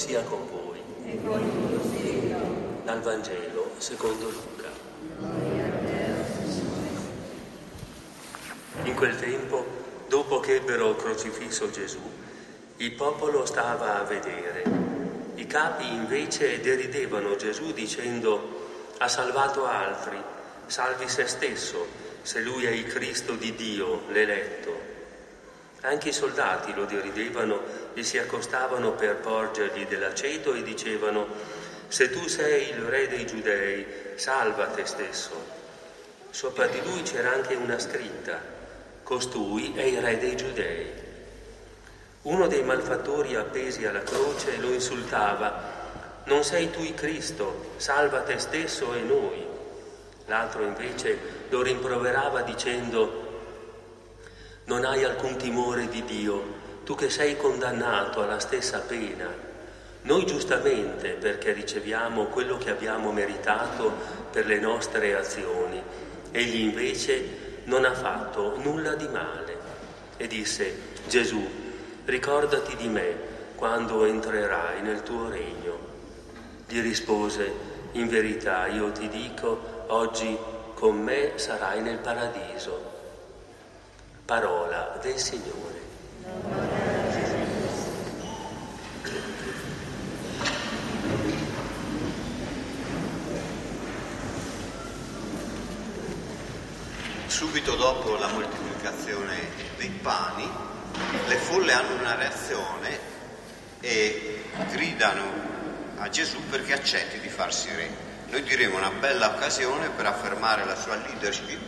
sia con voi. Dal Vangelo secondo Luca. In quel tempo, dopo che ebbero crocifisso Gesù, il popolo stava a vedere. I capi invece deridevano Gesù dicendo ha salvato altri, salvi se stesso, se lui è il Cristo di Dio, l'eletto. Anche i soldati lo deridevano e si accostavano per porgergli dell'aceto e dicevano, se tu sei il re dei giudei, salva te stesso. Sopra di lui c'era anche una scritta, costui è il re dei giudei. Uno dei malfattori appesi alla croce lo insultava, non sei tu il Cristo, salva te stesso e noi. L'altro invece lo rimproverava dicendo, non hai alcun timore di Dio, tu che sei condannato alla stessa pena. Noi giustamente perché riceviamo quello che abbiamo meritato per le nostre azioni, egli invece non ha fatto nulla di male. E disse, Gesù, ricordati di me quando entrerai nel tuo regno. Gli rispose, in verità io ti dico, oggi con me sarai nel paradiso. Parola del Signore. Subito dopo la moltiplicazione dei pani, le folle hanno una reazione e gridano a Gesù perché accetti di farsi re. Noi diremo una bella occasione per affermare la sua leadership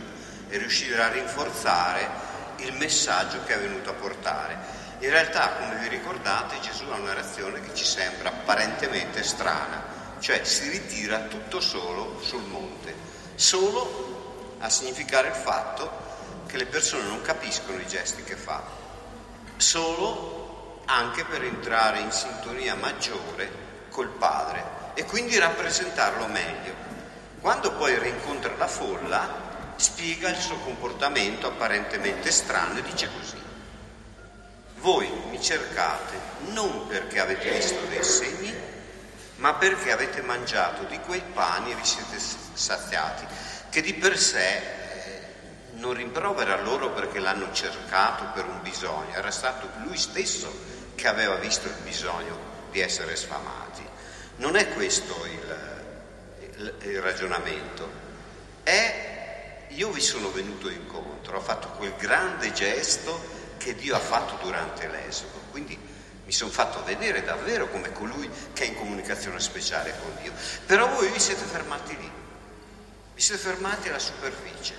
e riuscire a rinforzare il messaggio che è venuto a portare. In realtà, come vi ricordate, Gesù ha una reazione che ci sembra apparentemente strana, cioè si ritira tutto solo sul monte, solo a significare il fatto che le persone non capiscono i gesti che fa, solo anche per entrare in sintonia maggiore col Padre e quindi rappresentarlo meglio. Quando poi rincontra la folla, spiega il suo comportamento apparentemente strano e dice così. Voi mi cercate non perché avete visto dei segni, ma perché avete mangiato di quei pani e vi siete saziati, che di per sé non rimprovera loro perché l'hanno cercato per un bisogno, era stato lui stesso che aveva visto il bisogno di essere sfamati. Non è questo il, il, il ragionamento, è io vi sono venuto incontro, ho fatto quel grande gesto che Dio ha fatto durante l'esodo, quindi mi sono fatto vedere davvero come colui che è in comunicazione speciale con Dio. Però voi vi siete fermati lì, vi siete fermati alla superficie,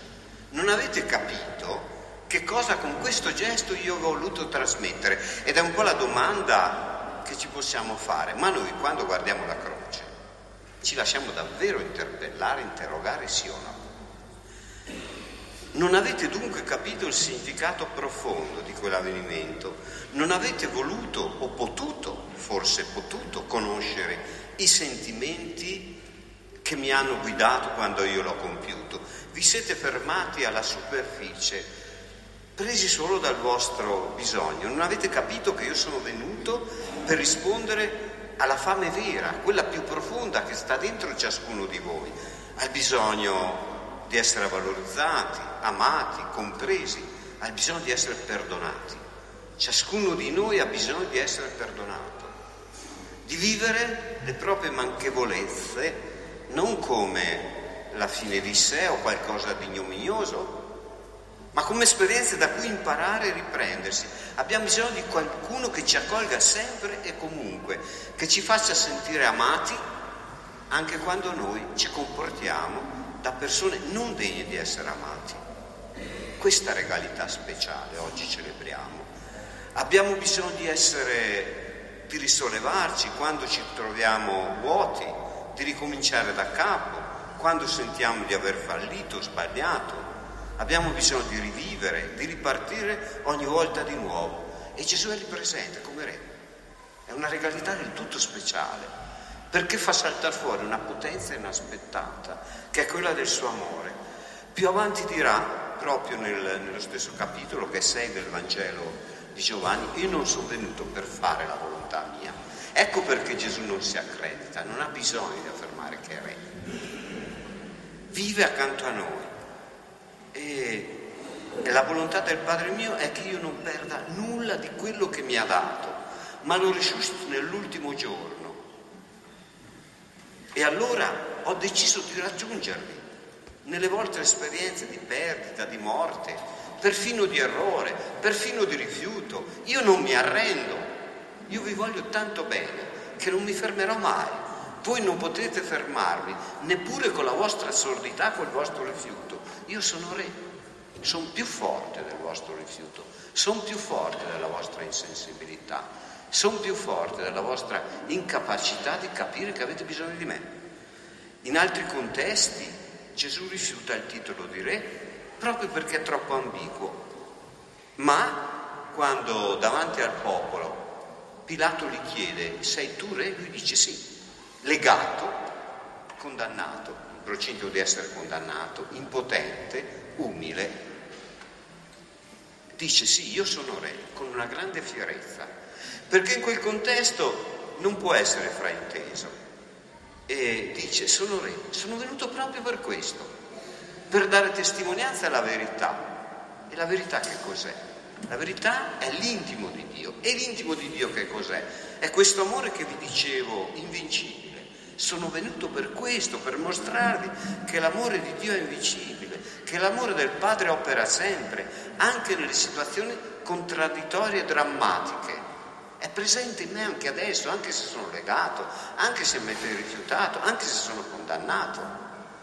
non avete capito che cosa con questo gesto io ho voluto trasmettere ed è un po' la domanda che ci possiamo fare, ma noi quando guardiamo la croce ci lasciamo davvero interpellare, interrogare sì o no? Non avete dunque capito il significato profondo di quell'avvenimento, non avete voluto o potuto, forse potuto, conoscere i sentimenti che mi hanno guidato quando io l'ho compiuto. Vi siete fermati alla superficie, presi solo dal vostro bisogno. Non avete capito che io sono venuto per rispondere alla fame vera, quella più profonda che sta dentro ciascuno di voi, al bisogno di essere valorizzati, amati, compresi, ha bisogno di essere perdonati. Ciascuno di noi ha bisogno di essere perdonato, di vivere le proprie manchevolezze non come la fine di sé o qualcosa di ignominioso, ma come esperienze da cui imparare e riprendersi. Abbiamo bisogno di qualcuno che ci accolga sempre e comunque, che ci faccia sentire amati anche quando noi ci comportiamo da persone non degne di essere amati. Questa regalità speciale oggi celebriamo. Abbiamo bisogno di essere, di risollevarci quando ci troviamo vuoti, di ricominciare da capo, quando sentiamo di aver fallito, sbagliato. Abbiamo bisogno di rivivere, di ripartire ogni volta di nuovo. E Gesù è lì presente come re. È una regalità del tutto speciale perché fa saltare fuori una potenza inaspettata, che è quella del suo amore. Più avanti dirà, proprio nel, nello stesso capitolo che è 6 del Vangelo di Giovanni, io non sono venuto per fare la volontà mia, Ecco perché Gesù non si accredita, non ha bisogno di affermare che è re. Vive accanto a noi. E, la volontà del Padre mio è che io non perda nulla di quello che mi ha dato, ma lo risuscito nell'ultimo giorno. E allora ho deciso di raggiungervi nelle vostre esperienze di perdita, di morte, perfino di errore, perfino di rifiuto. Io non mi arrendo, io vi voglio tanto bene che non mi fermerò mai. Voi non potete fermarmi neppure con la vostra assurdità, col vostro rifiuto. Io sono re, sono più forte del vostro rifiuto, sono più forte della vostra insensibilità, sono più forte della vostra incapacità di capire che avete bisogno di me. In altri contesti Gesù rifiuta il titolo di re proprio perché è troppo ambiguo. Ma quando davanti al popolo Pilato gli chiede sei tu re? Lui dice sì, legato, condannato, in procinto di essere condannato, impotente, umile. Dice sì, io sono re, con una grande fierezza, perché in quel contesto non può essere frainteso e dice sono re, sono venuto proprio per questo, per dare testimonianza alla verità. E la verità che cos'è? La verità è l'intimo di Dio. E l'intimo di Dio che cos'è? È questo amore che vi dicevo, invincibile. Sono venuto per questo, per mostrarvi che l'amore di Dio è invincibile, che l'amore del Padre opera sempre, anche nelle situazioni contraddittorie e drammatiche è presente in me anche adesso, anche se sono legato, anche se mi avete rifiutato, anche se sono condannato.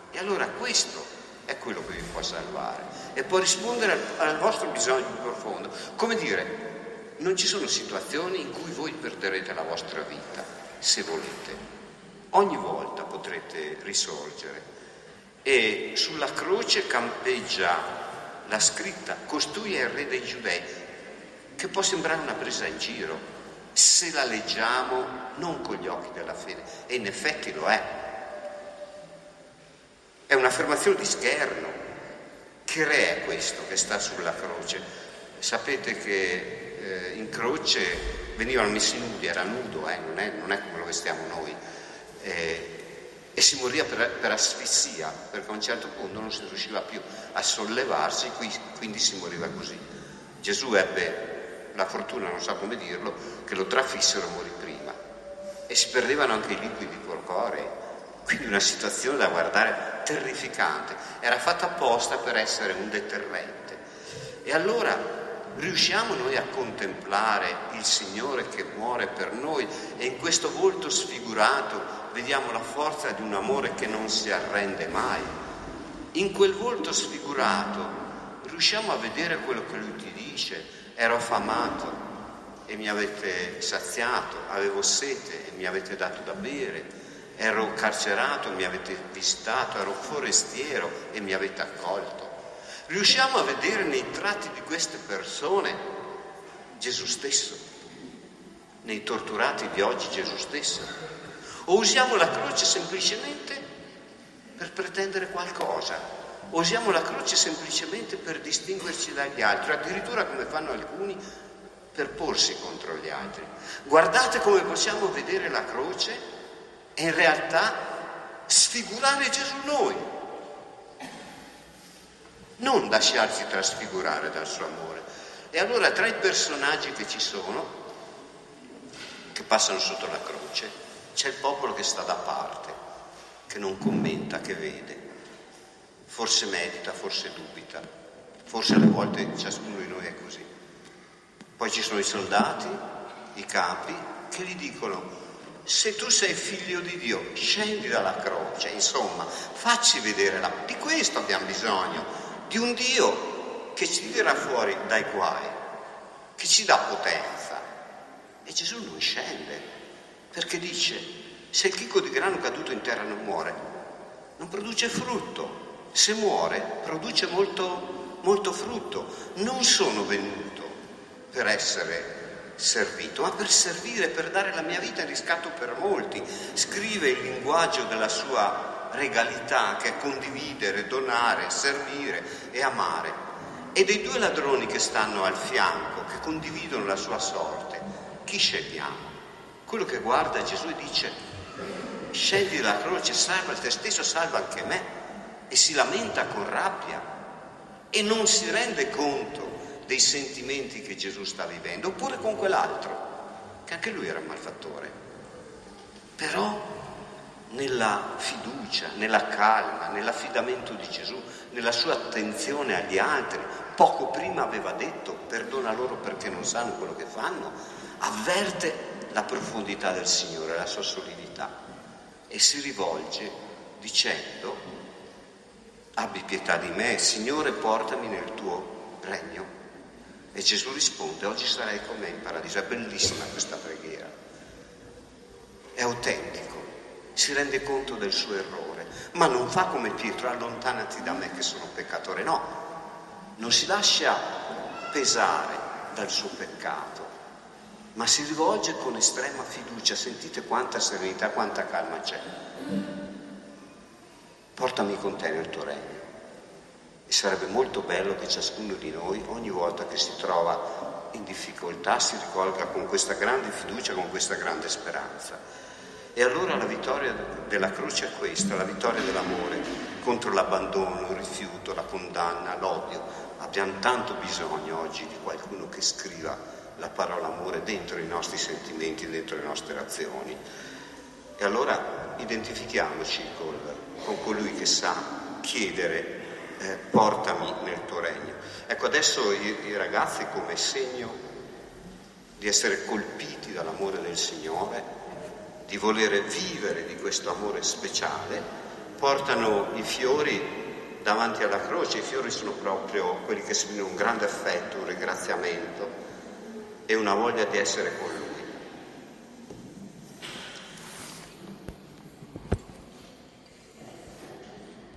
E allora questo è quello che vi può salvare e può rispondere al, al vostro bisogno più profondo. Come dire, non ci sono situazioni in cui voi perderete la vostra vita, se volete. Ogni volta potrete risorgere. E sulla croce campeggia la scritta, costui è il re dei giudei, che può sembrare una presa in giro, se la leggiamo non con gli occhi della fede, e in effetti lo è. È un'affermazione di scherno. Che è questo che sta sulla croce? Sapete che eh, in croce venivano messi nudi, era nudo, eh, non, è, non, è, come lo vestiamo noi, eh, e si moriva per, per, asfissia, perché a un certo punto non si riusciva più a sollevarsi, quindi si moriva così. Gesù ebbe la fortuna, non so come dirlo, che lo trafissero morì prima. E si perdevano anche i liquidi corporei, quindi una situazione da guardare terrificante, era fatta apposta per essere un deterrente. E allora riusciamo noi a contemplare il Signore che muore per noi? E in questo volto sfigurato vediamo la forza di un amore che non si arrende mai. In quel volto sfigurato riusciamo a vedere quello che lui ti dice, ero affamato e mi avete saziato, avevo sete e mi avete dato da bere, ero carcerato e mi avete visitato, ero forestiero e mi avete accolto. Riusciamo a vedere nei tratti di queste persone Gesù stesso, nei torturati di oggi Gesù stesso? O usiamo la croce semplicemente per pretendere qualcosa, usiamo la croce semplicemente per distinguerci dagli altri, addirittura come fanno alcuni per porsi contro gli altri. Guardate come possiamo vedere la croce e in realtà sfigurare Gesù noi, non lasciarsi trasfigurare dal suo amore. E allora tra i personaggi che ci sono, che passano sotto la croce, c'è il popolo che sta da parte, che non commenta, che vede forse medita, forse dubita, forse alle volte ciascuno di noi è così. Poi ci sono i soldati, i capi, che gli dicono, se tu sei figlio di Dio, scendi dalla croce, insomma, facci vedere, la... di questo abbiamo bisogno, di un Dio che ci dirà fuori dai guai, che ci dà potenza. E Gesù non scende, perché dice, se il chicco di grano caduto in terra non muore, non produce frutto, se muore produce molto, molto frutto. Non sono venuto per essere servito, ma per servire, per dare la mia vita in riscatto per molti. Scrive il linguaggio della sua regalità, che è condividere, donare, servire e amare. E dei due ladroni che stanno al fianco, che condividono la sua sorte, chi scegliamo? quello che guarda Gesù e dice scendi dalla croce, salva te stesso, salva anche me e si lamenta con rabbia e non si rende conto dei sentimenti che Gesù sta vivendo, oppure con quell'altro, che anche lui era un malfattore. Però nella fiducia, nella calma, nell'affidamento di Gesù, nella sua attenzione agli altri, poco prima aveva detto perdona loro perché non sanno quello che fanno, avverte la profondità del Signore, la sua solidità e si rivolge dicendo abbi pietà di me, Signore portami nel tuo regno. E Gesù risponde oggi sarai con me in paradiso, è bellissima questa preghiera, è autentico, si rende conto del suo errore, ma non fa come Pietro, allontanati da me che sono peccatore, no, non si lascia pesare dal suo peccato, ma si rivolge con estrema fiducia, sentite quanta serenità, quanta calma c'è. Portami con te nel tuo regno. E sarebbe molto bello che ciascuno di noi, ogni volta che si trova in difficoltà, si ricolga con questa grande fiducia, con questa grande speranza. E allora la vittoria della croce è questa, la vittoria dell'amore contro l'abbandono, il rifiuto, la condanna, l'odio. Abbiamo tanto bisogno oggi di qualcuno che scriva la parola amore dentro i nostri sentimenti, dentro le nostre azioni. E allora identifichiamoci col, con colui che sa chiedere eh, portami nel tuo regno. Ecco, adesso i, i ragazzi come segno di essere colpiti dall'amore del Signore, di volere vivere di questo amore speciale, portano i fiori davanti alla croce, i fiori sono proprio quelli che esprimono un grande affetto, un ringraziamento, e una voglia di essere con